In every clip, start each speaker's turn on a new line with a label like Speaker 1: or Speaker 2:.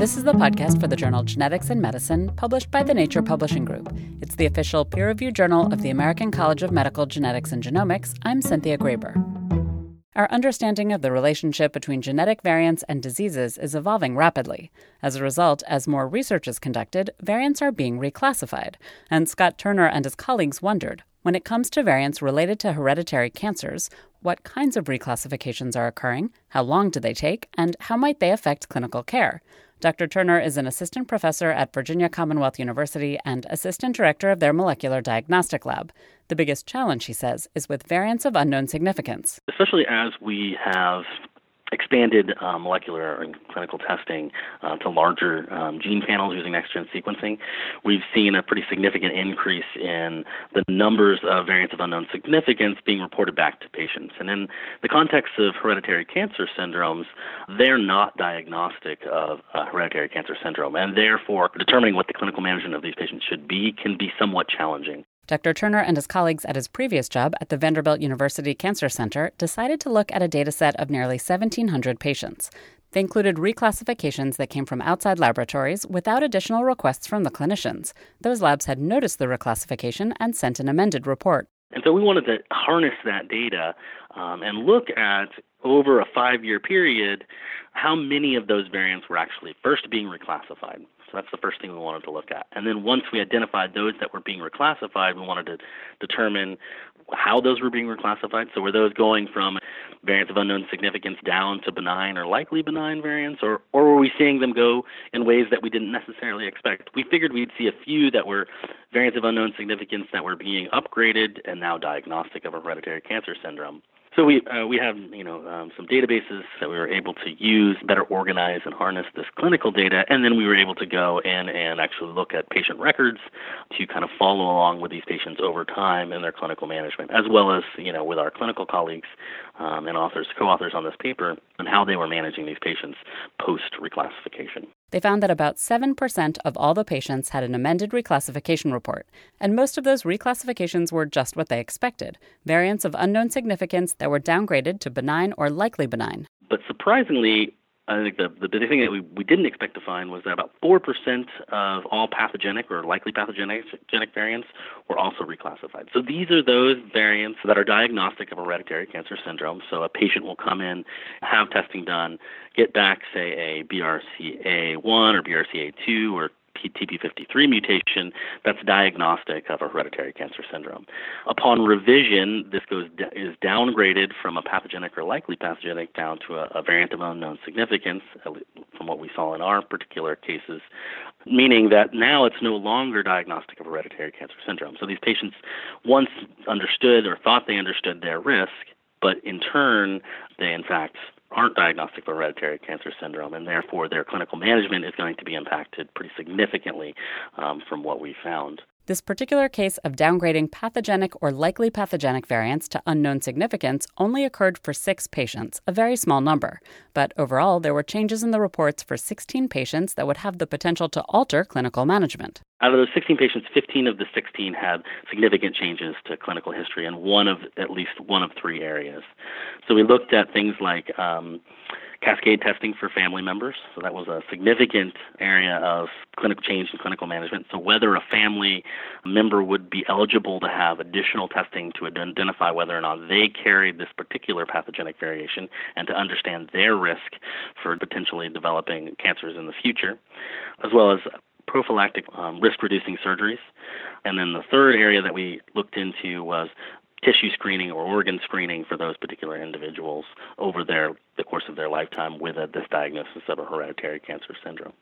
Speaker 1: This is the podcast for the journal Genetics in Medicine, published by the Nature Publishing Group. It's the official peer reviewed journal of the American College of Medical Genetics and Genomics. I'm Cynthia Graber. Our understanding of the relationship between genetic variants and diseases is evolving rapidly. As a result, as more research is conducted, variants are being reclassified. And Scott Turner and his colleagues wondered when it comes to variants related to hereditary cancers, what kinds of reclassifications are occurring, how long do they take, and how might they affect clinical care? Dr. Turner is an assistant professor at Virginia Commonwealth University and assistant director of their molecular diagnostic lab. The biggest challenge, he says, is with variants of unknown significance.
Speaker 2: Especially as we have expanded uh, molecular and clinical testing uh, to larger um, gene panels using next-gen sequencing, we've seen a pretty significant increase in the numbers of variants of unknown significance being reported back to patients. And in the context of hereditary cancer syndromes, they're not diagnostic of hereditary cancer syndrome, and therefore determining what the clinical management of these patients should be can be somewhat challenging.
Speaker 1: Dr. Turner and his colleagues at his previous job at the Vanderbilt University Cancer Center decided to look at a data set of nearly 1,700 patients. They included reclassifications that came from outside laboratories without additional requests from the clinicians. Those labs had noticed the reclassification and sent an amended report.
Speaker 2: And so we wanted to harness that data um, and look at over a five year period how many of those variants were actually first being reclassified. So that's the first thing we wanted to look at. And then once we identified those that were being reclassified, we wanted to determine how those were being reclassified. So were those going from variants of unknown significance down to benign or likely benign variants, or, or were we seeing them go in ways that we didn't necessarily expect? We figured we'd see a few that were variants of unknown significance that were being upgraded and now diagnostic of a hereditary cancer syndrome. So we uh, we have you know um, some databases that we were able to use, better organize and harness this clinical data, and then we were able to go in and actually look at patient records to kind of follow along with these patients over time in their clinical management, as well as you know with our clinical colleagues um, and authors, co-authors on this paper, and how they were managing these patients post reclassification.
Speaker 1: They found that about 7% of all the patients had an amended reclassification report, and most of those reclassifications were just what they expected variants of unknown significance that were downgraded to benign or likely benign.
Speaker 2: But surprisingly, I think the, the big thing that we, we didn't expect to find was that about 4% of all pathogenic or likely pathogenic variants were also reclassified. So these are those variants that are diagnostic of hereditary cancer syndrome. So a patient will come in, have testing done, get back, say, a BRCA1 or BRCA2 or TP53 mutation that's diagnostic of a hereditary cancer syndrome. Upon revision, this goes is downgraded from a pathogenic or likely pathogenic down to a, a variant of unknown significance, from what we saw in our particular cases, meaning that now it's no longer diagnostic of hereditary cancer syndrome. So these patients once understood or thought they understood their risk, but in turn, they in fact aren't diagnostic for hereditary cancer syndrome, and therefore their clinical management is going to be impacted pretty significantly um, from what we found.
Speaker 1: This particular case of downgrading pathogenic or likely pathogenic variants to unknown significance only occurred for six patients, a very small number. But overall, there were changes in the reports for 16 patients that would have the potential to alter clinical management.
Speaker 2: Out of those 16 patients, 15 of the 16 had significant changes to clinical history in one of at least one of three areas. So we looked at things like um, cascade testing for family members. So that was a significant area of clinical change and clinical management. So whether a family member would be eligible to have additional testing to identify whether or not they carried this particular pathogenic variation and to understand their risk for potentially developing cancers in the future, as well as prophylactic um, risk reducing surgeries. And then the third area that we looked into was tissue screening or organ screening for those particular individuals over their the course of their lifetime with a, this diagnosis of a hereditary cancer syndrome.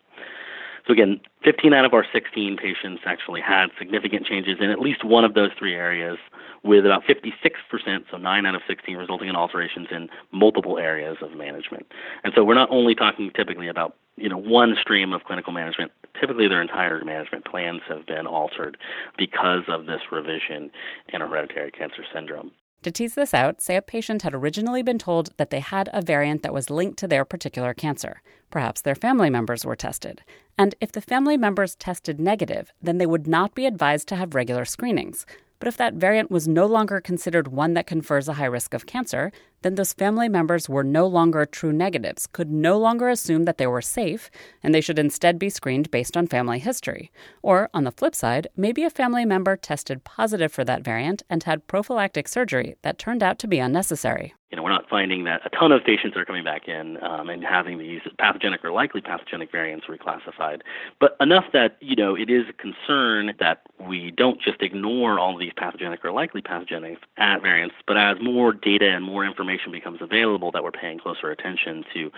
Speaker 2: So again, 15 out of our 16 patients actually had significant changes in at least one of those three areas, with about 56%, so 9 out of 16, resulting in alterations in multiple areas of management. And so we're not only talking typically about you know one stream of clinical management. Typically, their entire management plans have been altered because of this revision in hereditary cancer syndrome.
Speaker 1: To tease this out, say a patient had originally been told that they had a variant that was linked to their particular cancer. Perhaps their family members were tested. And if the family members tested negative, then they would not be advised to have regular screenings. But if that variant was no longer considered one that confers a high risk of cancer, then those family members were no longer true negatives, could no longer assume that they were safe, and they should instead be screened based on family history. Or, on the flip side, maybe a family member tested positive for that variant and had prophylactic surgery that turned out to be unnecessary
Speaker 2: you know, we're not finding that a ton of patients are coming back in um, and having these pathogenic or likely pathogenic variants reclassified, but enough that you know it is a concern that we don't just ignore all of these pathogenic or likely pathogenic variants, but as more data and more information becomes available, that we're paying closer attention to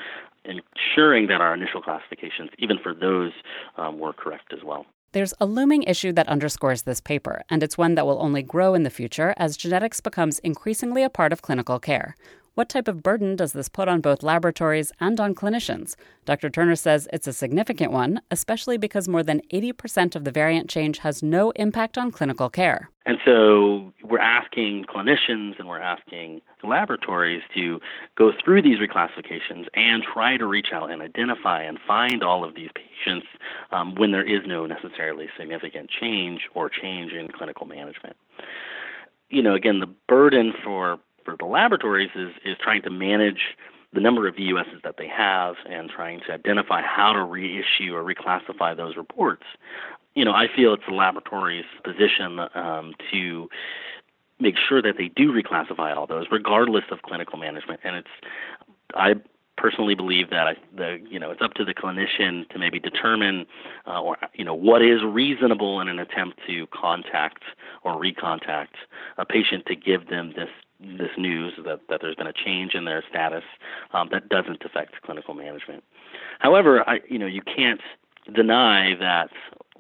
Speaker 2: ensuring that our initial classifications, even for those, um, were correct as well.
Speaker 1: There's a looming issue that underscores this paper, and it's one that will only grow in the future as genetics becomes increasingly a part of clinical care. What type of burden does this put on both laboratories and on clinicians? Dr. Turner says it's a significant one, especially because more than 80% of the variant change has no impact on clinical care.
Speaker 2: And so we're asking clinicians and we're asking laboratories to go through these reclassifications and try to reach out and identify and find all of these patients um, when there is no necessarily significant change or change in clinical management. You know, again, the burden for for the laboratories is is trying to manage the number of VUSs that they have and trying to identify how to reissue or reclassify those reports. You know, I feel it's the laboratory's position um, to make sure that they do reclassify all those, regardless of clinical management. And it's, I personally believe that I, the you know it's up to the clinician to maybe determine uh, or you know what is reasonable in an attempt to contact or recontact a patient to give them this this news that, that there's been a change in their status um, that doesn't affect clinical management. However, I, you know, you can't deny that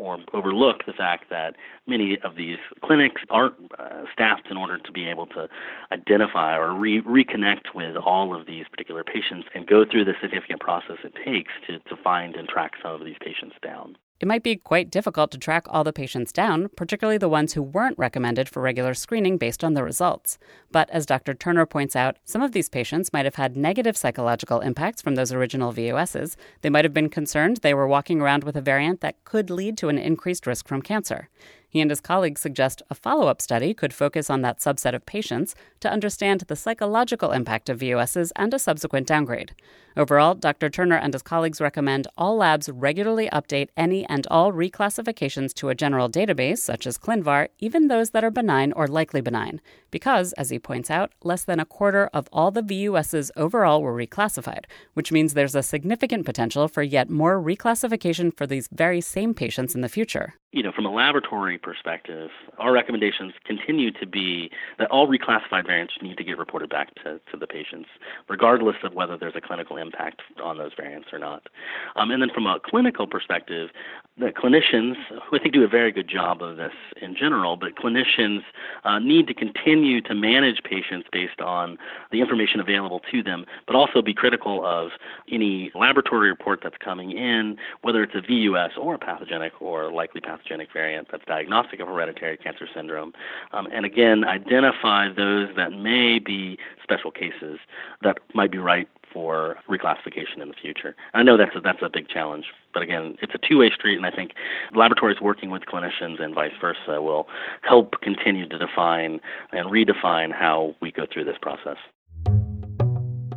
Speaker 2: or overlook the fact that many of these clinics aren't uh, staffed in order to be able to identify or re- reconnect with all of these particular patients and go through the significant process it takes to, to find and track some of these patients down.
Speaker 1: It might be quite difficult to track all the patients down, particularly the ones who weren't recommended for regular screening based on the results. But as Dr. Turner points out, some of these patients might have had negative psychological impacts from those original VUSs. They might have been concerned they were walking around with a variant that could lead to an increased risk from cancer. He and his colleagues suggest a follow up study could focus on that subset of patients to understand the psychological impact of VUSs and a subsequent downgrade. Overall, Dr. Turner and his colleagues recommend all labs regularly update any and all reclassifications to a general database, such as ClinVar, even those that are benign or likely benign, because, as he points out, less than a quarter of all the VUSs overall were reclassified, which means there's a significant potential for yet more reclassification for these very same patients in the future
Speaker 2: you know, from a laboratory perspective, our recommendations continue to be that all reclassified variants need to get reported back to, to the patients, regardless of whether there's a clinical impact on those variants or not. Um, and then from a clinical perspective, the clinicians, who I think do a very good job of this in general, but clinicians uh, need to continue to manage patients based on the information available to them, but also be critical of any laboratory report that's coming in, whether it's a VUS or a pathogenic or likely pathogenic pathogenic variant that's diagnostic of hereditary cancer syndrome. Um, and again, identify those that may be special cases that might be right for reclassification in the future. I know that's a, that's a big challenge, but again, it's a two-way street, and I think laboratories working with clinicians and vice versa will help continue to define and redefine how we go through this process.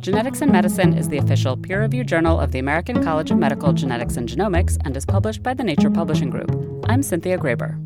Speaker 1: Genetics in Medicine is the official peer reviewed journal of the American College of Medical Genetics and Genomics and is published by the Nature Publishing Group. I'm Cynthia Graber.